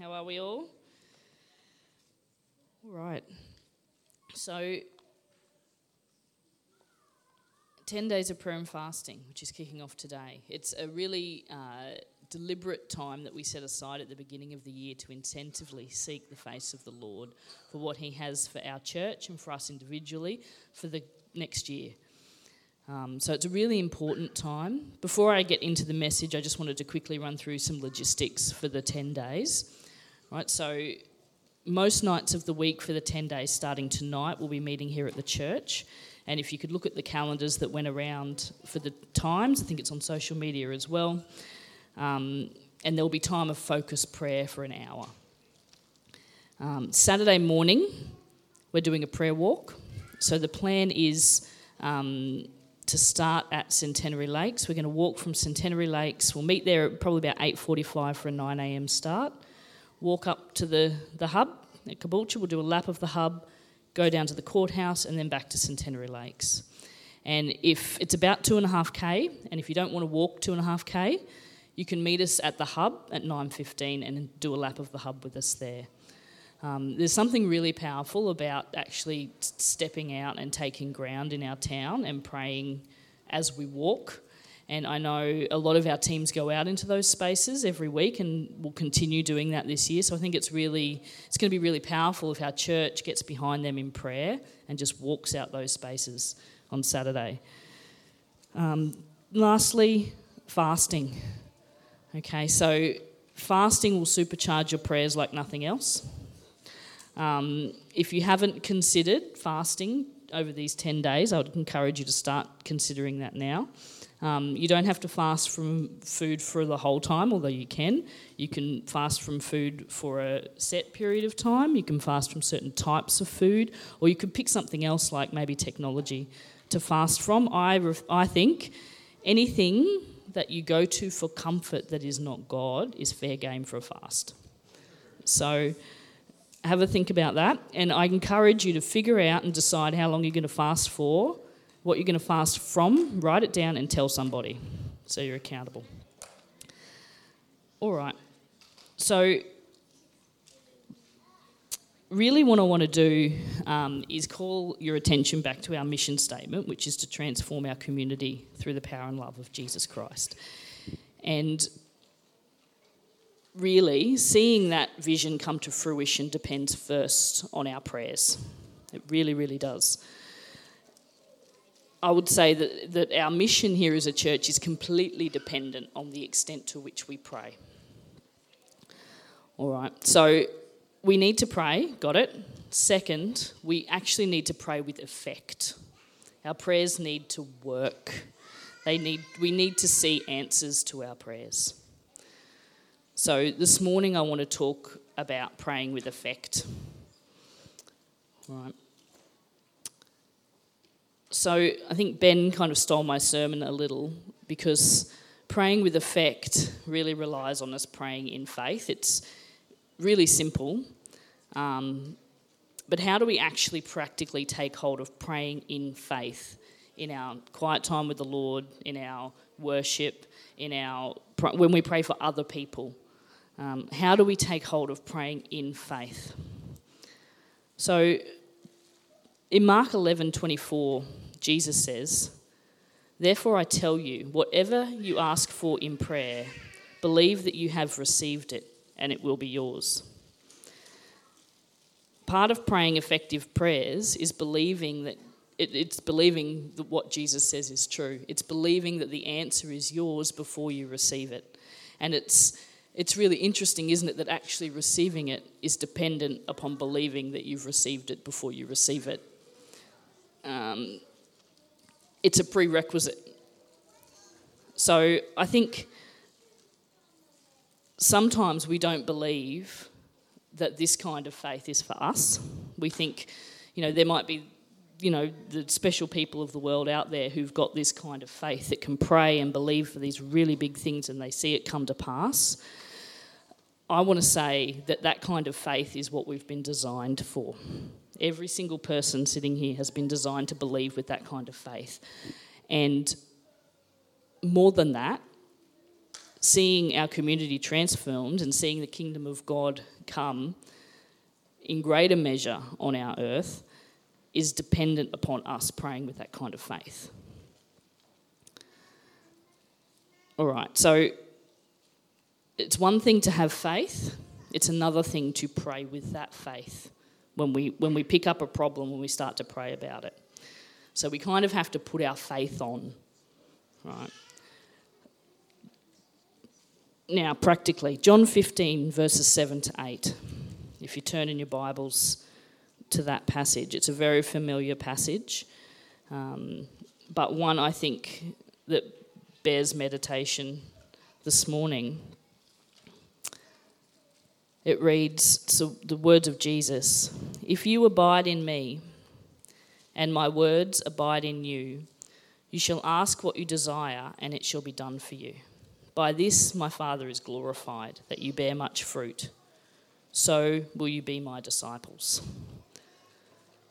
How are we all? All right. So, 10 days of prayer and fasting, which is kicking off today. It's a really uh, deliberate time that we set aside at the beginning of the year to incentively seek the face of the Lord for what He has for our church and for us individually for the next year. Um, so it's a really important time. Before I get into the message, I just wanted to quickly run through some logistics for the 10 days. Right, so most nights of the week for the 10 days starting tonight, we'll be meeting here at the church. And if you could look at the calendars that went around for the times, I think it's on social media as well. Um, and there'll be time of focus prayer for an hour. Um, Saturday morning, we're doing a prayer walk. So the plan is um, to start at Centenary Lakes. We're going to walk from Centenary Lakes. We'll meet there at probably about 8:45 for a 9 a.m. start walk up to the, the hub at Caboolture, we'll do a lap of the hub, go down to the courthouse, and then back to Centenary Lakes. And if it's about two and a half k, and if you don't want to walk two and a half k, you can meet us at the hub at 9:15 and do a lap of the hub with us there. Um, there's something really powerful about actually stepping out and taking ground in our town and praying as we walk. And I know a lot of our teams go out into those spaces every week and will continue doing that this year. So I think it's really it's going to be really powerful if our church gets behind them in prayer and just walks out those spaces on Saturday. Um, lastly, fasting. Okay, so fasting will supercharge your prayers like nothing else. Um, if you haven't considered fasting over these 10 days, I would encourage you to start considering that now. Um, you don't have to fast from food for the whole time, although you can. You can fast from food for a set period of time. You can fast from certain types of food, or you could pick something else like maybe technology to fast from. I, I think anything that you go to for comfort that is not God is fair game for a fast. So have a think about that, and I encourage you to figure out and decide how long you're going to fast for what you're going to fast from, write it down and tell somebody so you're accountable. All right. So, really, what I want to do um, is call your attention back to our mission statement, which is to transform our community through the power and love of Jesus Christ. And really, seeing that vision come to fruition depends first on our prayers. It really, really does. I would say that, that our mission here as a church is completely dependent on the extent to which we pray. All right, so we need to pray, got it? Second, we actually need to pray with effect. Our prayers need to work. They need, we need to see answers to our prayers. So this morning I want to talk about praying with effect. All right. So I think Ben kind of stole my sermon a little because praying with effect really relies on us praying in faith. It's really simple. Um, but how do we actually practically take hold of praying in faith in our quiet time with the Lord, in our worship, in our when we pray for other people? Um, how do we take hold of praying in faith? So in Mark 11 24, Jesus says, Therefore I tell you, whatever you ask for in prayer, believe that you have received it and it will be yours. Part of praying effective prayers is believing that it, it's believing that what Jesus says is true. It's believing that the answer is yours before you receive it. And it's it's really interesting, isn't it, that actually receiving it is dependent upon believing that you've received it before you receive it. Um, it's a prerequisite. So I think sometimes we don't believe that this kind of faith is for us. We think, you know, there might be, you know, the special people of the world out there who've got this kind of faith that can pray and believe for these really big things and they see it come to pass. I want to say that that kind of faith is what we've been designed for. Every single person sitting here has been designed to believe with that kind of faith. And more than that, seeing our community transformed and seeing the kingdom of God come in greater measure on our earth is dependent upon us praying with that kind of faith. All right, so it's one thing to have faith, it's another thing to pray with that faith when we, when we pick up a problem, when we start to pray about it. So we kind of have to put our faith on, right? Now, practically, John 15, verses 7 to 8. If you turn in your Bibles to that passage, it's a very familiar passage, um, but one I think that bears meditation this morning. It reads so the words of Jesus If you abide in me, and my words abide in you, you shall ask what you desire, and it shall be done for you. By this my Father is glorified, that you bear much fruit. So will you be my disciples.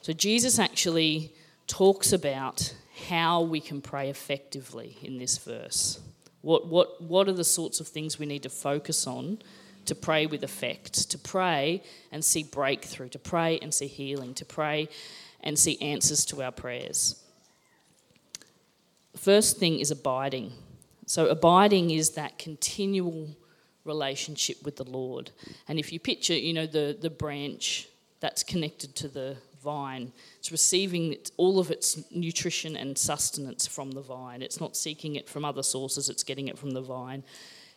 So Jesus actually talks about how we can pray effectively in this verse. What, what, what are the sorts of things we need to focus on to pray with effect, to pray and see breakthrough, to pray and see healing, to pray and see answers to our prayers? First thing is abiding. So, abiding is that continual relationship with the Lord. And if you picture, you know, the, the branch that's connected to the vine, it's receiving all of its nutrition and sustenance from the vine. It's not seeking it from other sources, it's getting it from the vine.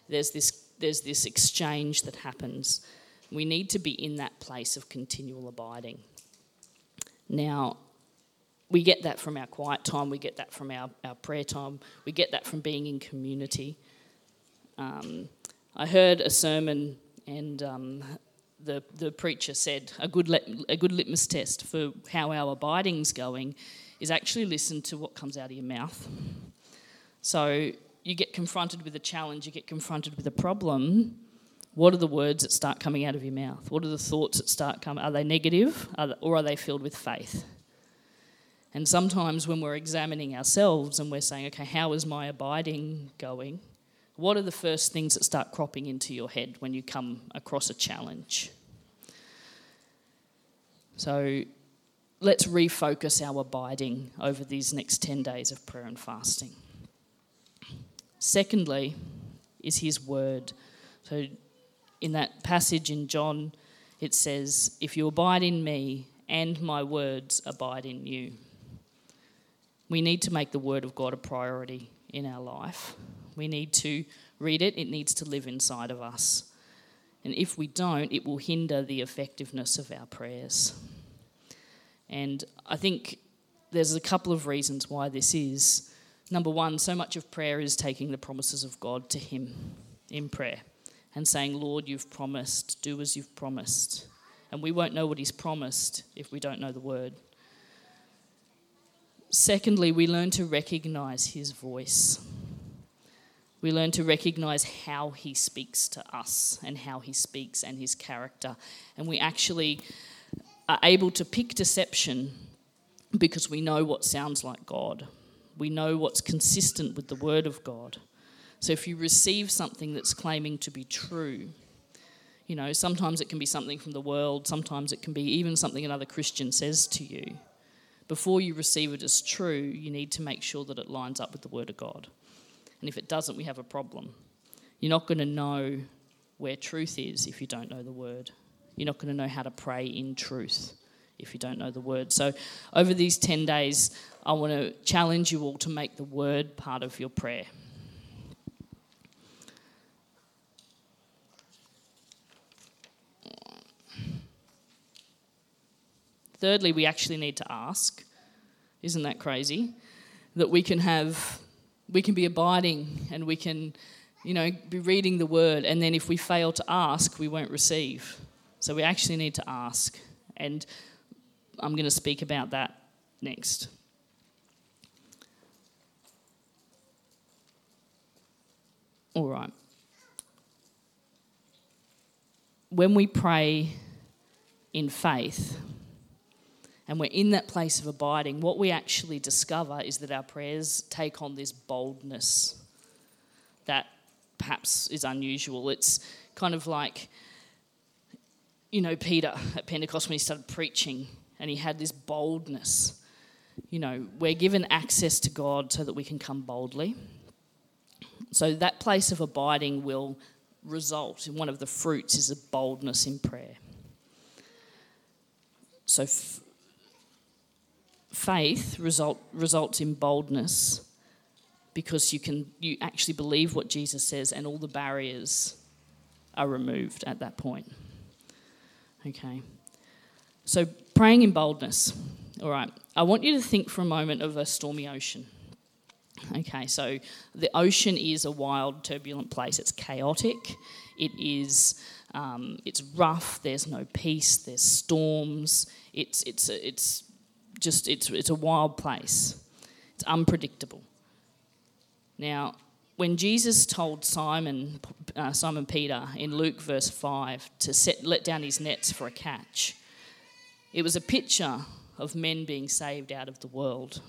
There's this, there's this exchange that happens. We need to be in that place of continual abiding. Now, we get that from our quiet time, we get that from our, our prayer time, we get that from being in community. Um, I heard a sermon, and um, the, the preacher said a good, a good litmus test for how our abiding's going is actually listen to what comes out of your mouth. So you get confronted with a challenge, you get confronted with a problem. What are the words that start coming out of your mouth? What are the thoughts that start coming? Are they negative or are they filled with faith? And sometimes when we're examining ourselves and we're saying, okay, how is my abiding going? What are the first things that start cropping into your head when you come across a challenge? So let's refocus our abiding over these next 10 days of prayer and fasting. Secondly, is His Word. So in that passage in John, it says, If you abide in me and my words abide in you. We need to make the Word of God a priority in our life. We need to read it, it needs to live inside of us. And if we don't, it will hinder the effectiveness of our prayers. And I think there's a couple of reasons why this is. Number one, so much of prayer is taking the promises of God to Him in prayer and saying, Lord, you've promised, do as you've promised. And we won't know what He's promised if we don't know the Word. Secondly, we learn to recognize his voice. We learn to recognize how he speaks to us and how he speaks and his character. And we actually are able to pick deception because we know what sounds like God. We know what's consistent with the Word of God. So if you receive something that's claiming to be true, you know, sometimes it can be something from the world, sometimes it can be even something another Christian says to you before you receive it as true, you need to make sure that it lines up with the Word of God. And if it doesn't, we have a problem. You're not going to know where truth is if you don't know the Word. You're not going to know how to pray in truth if you don't know the Word. So, over these 10 days, I want to challenge you all to make the Word part of your prayer. Thirdly, we actually need to ask. Isn't that crazy? That we can have, we can be abiding and we can, you know, be reading the word, and then if we fail to ask, we won't receive. So we actually need to ask. And I'm going to speak about that next. All right. When we pray in faith, and we're in that place of abiding, what we actually discover is that our prayers take on this boldness that perhaps is unusual. It's kind of like, you know, Peter at Pentecost when he started preaching and he had this boldness. You know, we're given access to God so that we can come boldly. So that place of abiding will result in one of the fruits is a boldness in prayer. So f- faith result, results in boldness because you can you actually believe what Jesus says and all the barriers are removed at that point. Okay. So praying in boldness. All right. I want you to think for a moment of a stormy ocean. Okay, so the ocean is a wild, turbulent place. It's chaotic. It is. Um, it's rough. There's no peace. There's storms. It's it's it's just it's it's a wild place. It's unpredictable. Now, when Jesus told Simon uh, Simon Peter in Luke verse five to set let down his nets for a catch, it was a picture of men being saved out of the world.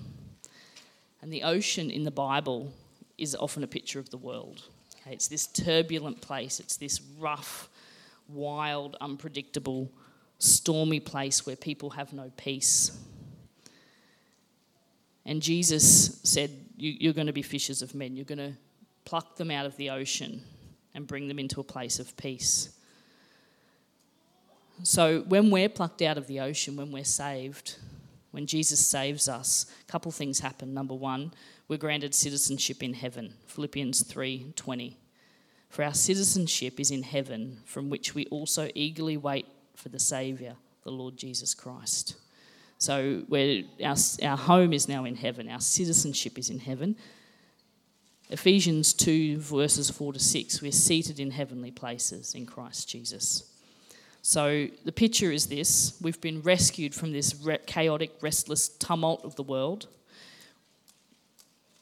And the ocean in the Bible is often a picture of the world. Okay, it's this turbulent place, it's this rough, wild, unpredictable, stormy place where people have no peace. And Jesus said, you, are going to be fishers of men. You're going to pluck them out of the ocean and bring them into a place of peace. So, when we're plucked out of the ocean, when we're saved, when Jesus saves us, a couple things happen. Number one, we're granted citizenship in heaven. Philippians 3:20. For our citizenship is in heaven, from which we also eagerly wait for the Saviour, the Lord Jesus Christ. So our, our home is now in heaven, our citizenship is in heaven. Ephesians 2, verses 4 to 6, we're seated in heavenly places in Christ Jesus. So the picture is this we've been rescued from this chaotic, restless tumult of the world.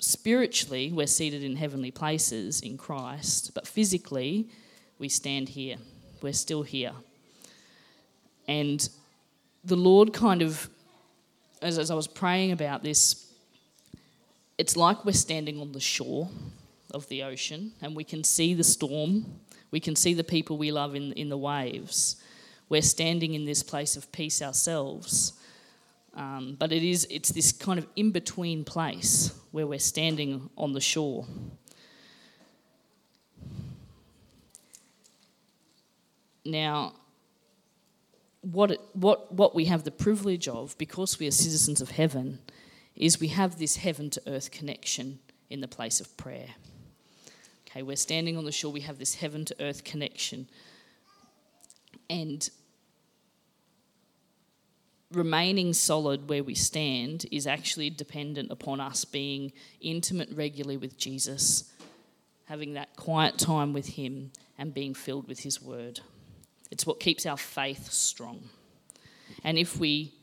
Spiritually, we're seated in heavenly places in Christ, but physically, we stand here. We're still here. And the Lord kind of, as, as I was praying about this, it's like we're standing on the shore of the ocean and we can see the storm, we can see the people we love in, in the waves we're standing in this place of peace ourselves. Um, but it is it's this kind of in between place where we're standing on the shore. Now, what, it, what, what we have the privilege of, because we are citizens of heaven, is we have this heaven to earth connection in the place of prayer. Okay, we're standing on the shore, we have this heaven to earth connection. And remaining solid where we stand is actually dependent upon us being intimate regularly with Jesus, having that quiet time with Him, and being filled with His Word. It's what keeps our faith strong. And if we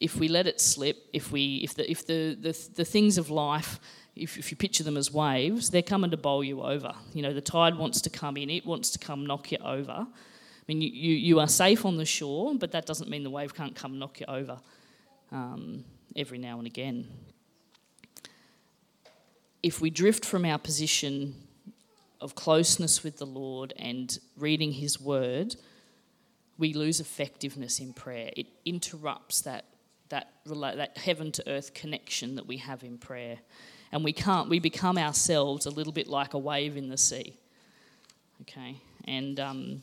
if we let it slip, if we if the if the the, the things of life if, if you picture them as waves, they're coming to bowl you over. You know, the tide wants to come in, it wants to come knock you over. I mean, you, you, are safe on the shore, but that doesn't mean the wave can't come knock you over um, every now and again. If we drift from our position of closeness with the Lord and reading His Word, we lose effectiveness in prayer. It interrupts that, that, that heaven to earth connection that we have in prayer. And we can't, we become ourselves a little bit like a wave in the sea. Okay? And um,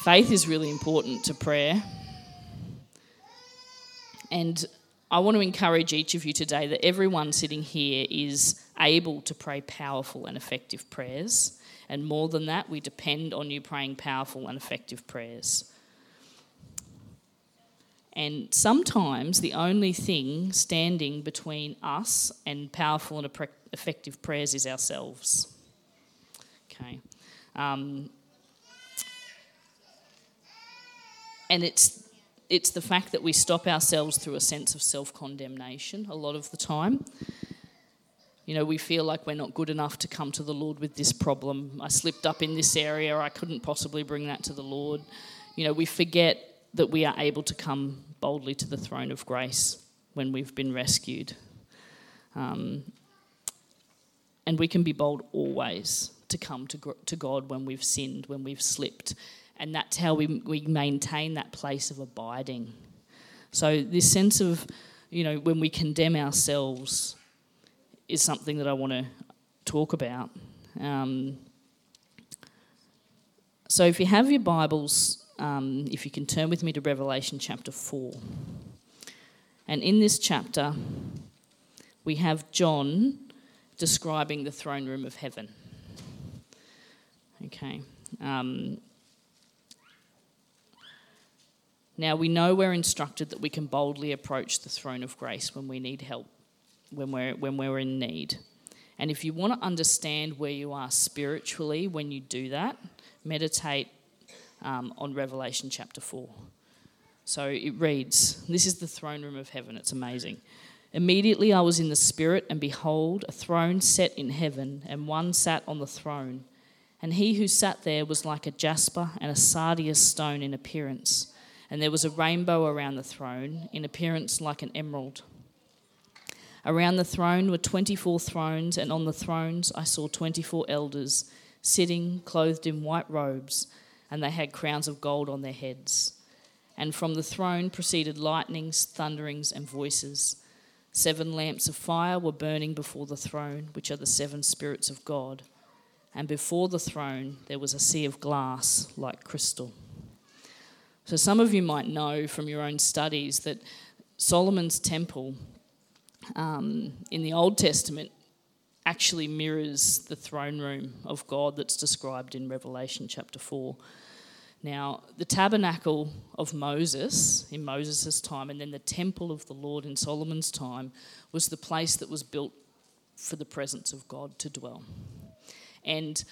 Faith is really important to prayer. And I want to encourage each of you today that everyone sitting here is able to pray powerful and effective prayers. And more than that, we depend on you praying powerful and effective prayers. And sometimes the only thing standing between us and powerful and effective prayers is ourselves. Okay. Um, and it's it's the fact that we stop ourselves through a sense of self condemnation a lot of the time. You know, we feel like we're not good enough to come to the Lord with this problem. I slipped up in this area, I couldn't possibly bring that to the Lord. You know, we forget that we are able to come boldly to the throne of grace when we've been rescued. Um, and we can be bold always to come to, to God when we've sinned, when we've slipped. And that's how we, we maintain that place of abiding. So, this sense of, you know, when we condemn ourselves is something that I want to talk about. Um, so, if you have your Bibles, um, if you can turn with me to Revelation chapter 4. And in this chapter, we have John describing the throne room of heaven. Okay. Um, now we know we're instructed that we can boldly approach the throne of grace when we need help, when we're, when we're in need. And if you want to understand where you are spiritually when you do that, meditate um, on Revelation chapter 4. So it reads This is the throne room of heaven. It's amazing. Immediately I was in the Spirit, and behold, a throne set in heaven, and one sat on the throne. And he who sat there was like a jasper and a sardius stone in appearance. And there was a rainbow around the throne, in appearance like an emerald. Around the throne were 24 thrones, and on the thrones I saw 24 elders sitting, clothed in white robes, and they had crowns of gold on their heads. And from the throne proceeded lightnings, thunderings, and voices. Seven lamps of fire were burning before the throne, which are the seven spirits of God. And before the throne there was a sea of glass like crystal. So, some of you might know from your own studies that Solomon's temple um, in the Old Testament actually mirrors the throne room of God that's described in Revelation chapter 4. Now, the tabernacle of Moses in Moses' time, and then the temple of the Lord in Solomon's time, was the place that was built for the presence of God to dwell. And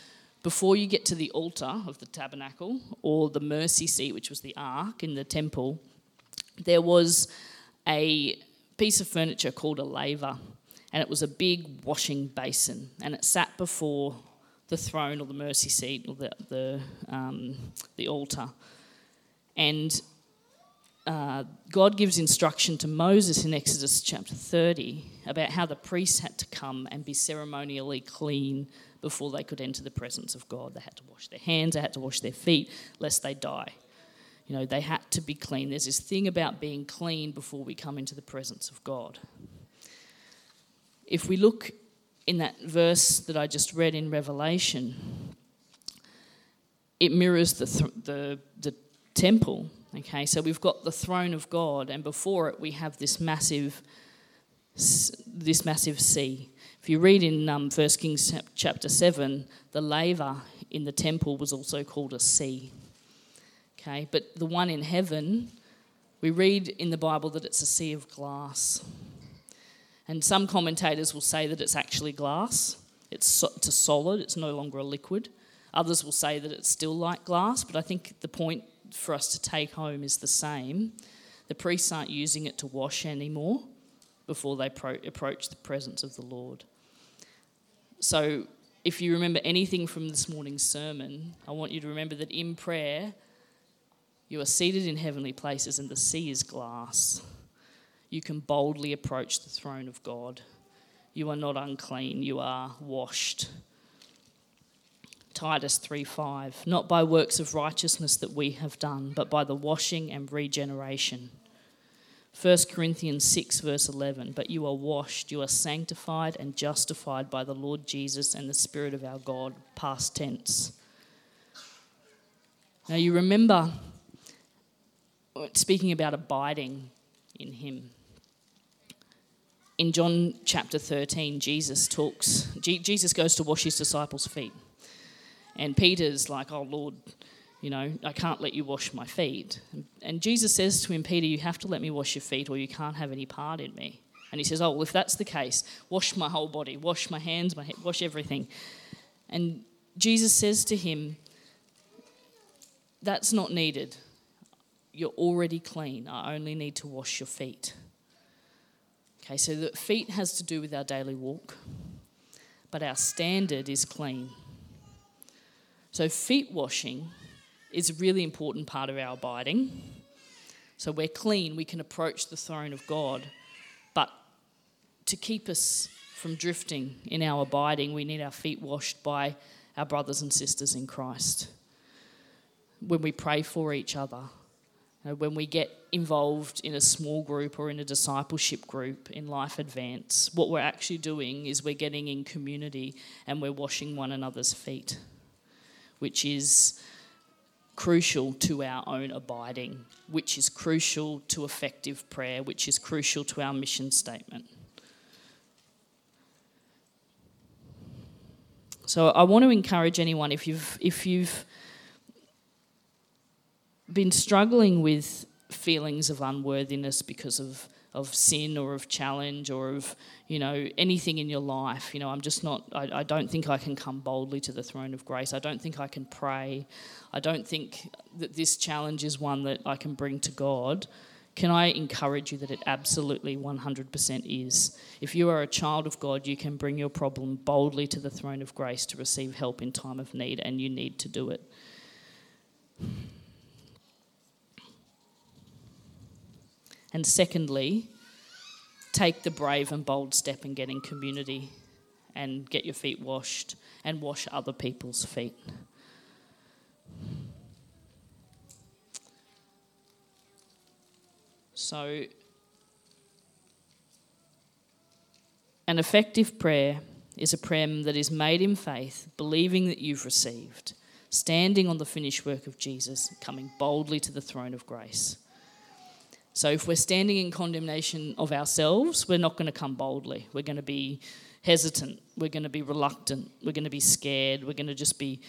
before you get to the altar of the tabernacle or the mercy seat, which was the ark in the temple, there was a piece of furniture called a laver, and it was a big washing basin, and it sat before the throne or the mercy seat or the, the, um, the altar. And uh, God gives instruction to Moses in Exodus chapter 30 about how the priests had to come and be ceremonially clean before they could enter the presence of God. They had to wash their hands, they had to wash their feet, lest they die. You know, they had to be clean. There's this thing about being clean before we come into the presence of God. If we look in that verse that I just read in Revelation, it mirrors the, th- the, the temple. Okay, so we've got the throne of God, and before it we have this massive, this massive sea. If you read in um, 1 Kings chapter 7, the laver in the temple was also called a sea. Okay, but the one in heaven, we read in the Bible that it's a sea of glass. And some commentators will say that it's actually glass. It's, it's a solid, it's no longer a liquid. Others will say that it's still like glass, but I think the point for us to take home is the same. The priests aren't using it to wash anymore before they pro- approach the presence of the Lord. So, if you remember anything from this morning's sermon, I want you to remember that in prayer, you are seated in heavenly places and the sea is glass you can boldly approach the throne of God. You are not unclean, you are washed. Titus 3:5 Not by works of righteousness that we have done, but by the washing and regeneration. 1 Corinthians 6, verse 11 But you are washed, you are sanctified and justified by the Lord Jesus and the Spirit of our God, past tense. Now you remember, speaking about abiding in Him in John chapter 13, Jesus talks, Jesus goes to wash his disciples' feet. And Peter's like, Oh Lord, You know, I can't let you wash my feet. And Jesus says to him, Peter, you have to let me wash your feet or you can't have any part in me. And he says, Oh, well, if that's the case, wash my whole body, wash my hands, my head, wash everything. And Jesus says to him, That's not needed. You're already clean. I only need to wash your feet. Okay, so the feet has to do with our daily walk, but our standard is clean. So, feet washing is a really important part of our abiding. So, we're clean, we can approach the throne of God But to keep us from drifting in our abiding, we need our feet washed by our brothers and sisters in Christ. When we pray for each other, when we get involved in a small group or in a discipleship group in Life Advance, what we're actually doing is we're getting in community and we're washing one another's feet, which is crucial to our own abiding, which is crucial to effective prayer, which is crucial to our mission statement. So I want to encourage anyone if you've if you've been struggling with feelings of unworthiness because of of sin or of challenge or of you know anything in your life you know i'm just not I, I, don't think i can come boldly to the throne of grace i don't think i can pray i don't think that this challenge is one that i can bring to god can I encourage you that it absolutely 100% is? If you are a child of God, you can bring your problem boldly to the throne of grace to receive help in time of need, and you need to do it. And secondly, take the brave and bold step in community and get your feet washed and wash other people's feet. So, an effective prayer is a prayer that is made in faith, believing that you've received, standing on the finished work of Jesus, coming boldly to the throne of grace. So, if we're standing in condemnation of ourselves, we're not going to come boldly. We're going to be hesitant. We're going to be reluctant. We're going to be scared. We're going to just be,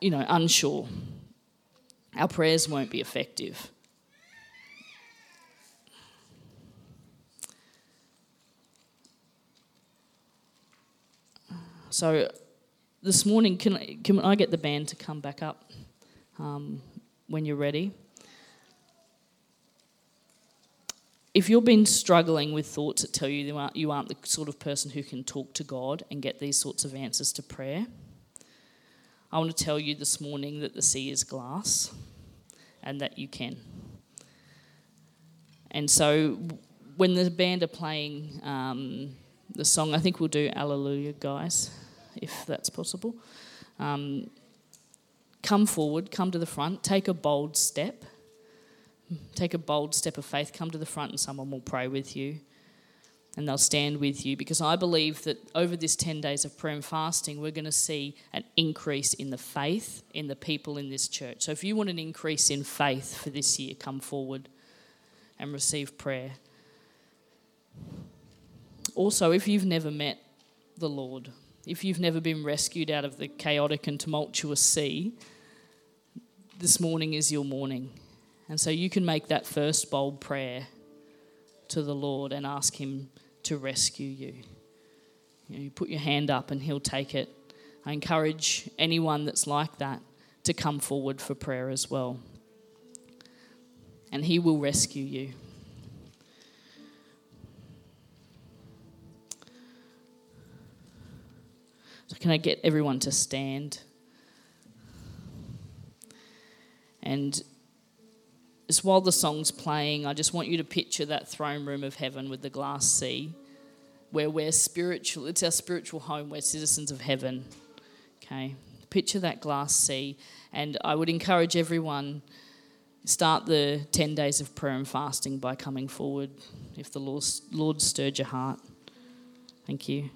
you know, unsure. Our prayers won't be effective. So this morning, can, can I get the band to come back up um, when you're ready? If you've been struggling with thoughts that tell you you aren't, you aren't the sort of person who can talk to God and get these sorts of answers to prayer, I want to tell you this morning that the sea is glass and that you can. And so when the band are playing um, the song, I think we'll do Alleluia, guys if that's possible. Um, come forward, come to the front, take a bold step. Take a bold step of faith, come to the front, and someone will pray with you and they'll stand with you because I believe that over this 10 days of prayer and fasting, we're going to see an increase in the faith in the people in this church. So if you want an increase in faith for this year, come forward and receive prayer. Also, if you've never met the Lord, if you've never been rescued out of the chaotic and tumultuous sea, this morning is your morning. And so you can make that first bold prayer to the Lord and ask Him to rescue you. You, know, you put your hand up and He'll take it. I encourage anyone that's like that to come forward for prayer as well. And He will rescue you. So, can I get everyone to stand? And just while the song's playing, I just want you to picture that throne room of heaven with the glass sea, where we're spiritual. It's our spiritual home. We're citizens of heaven. Okay, picture that glass sea, and I would encourage everyone start the ten days of prayer and fasting by coming forward, if the Lord, Lord stirred your heart. Thank you.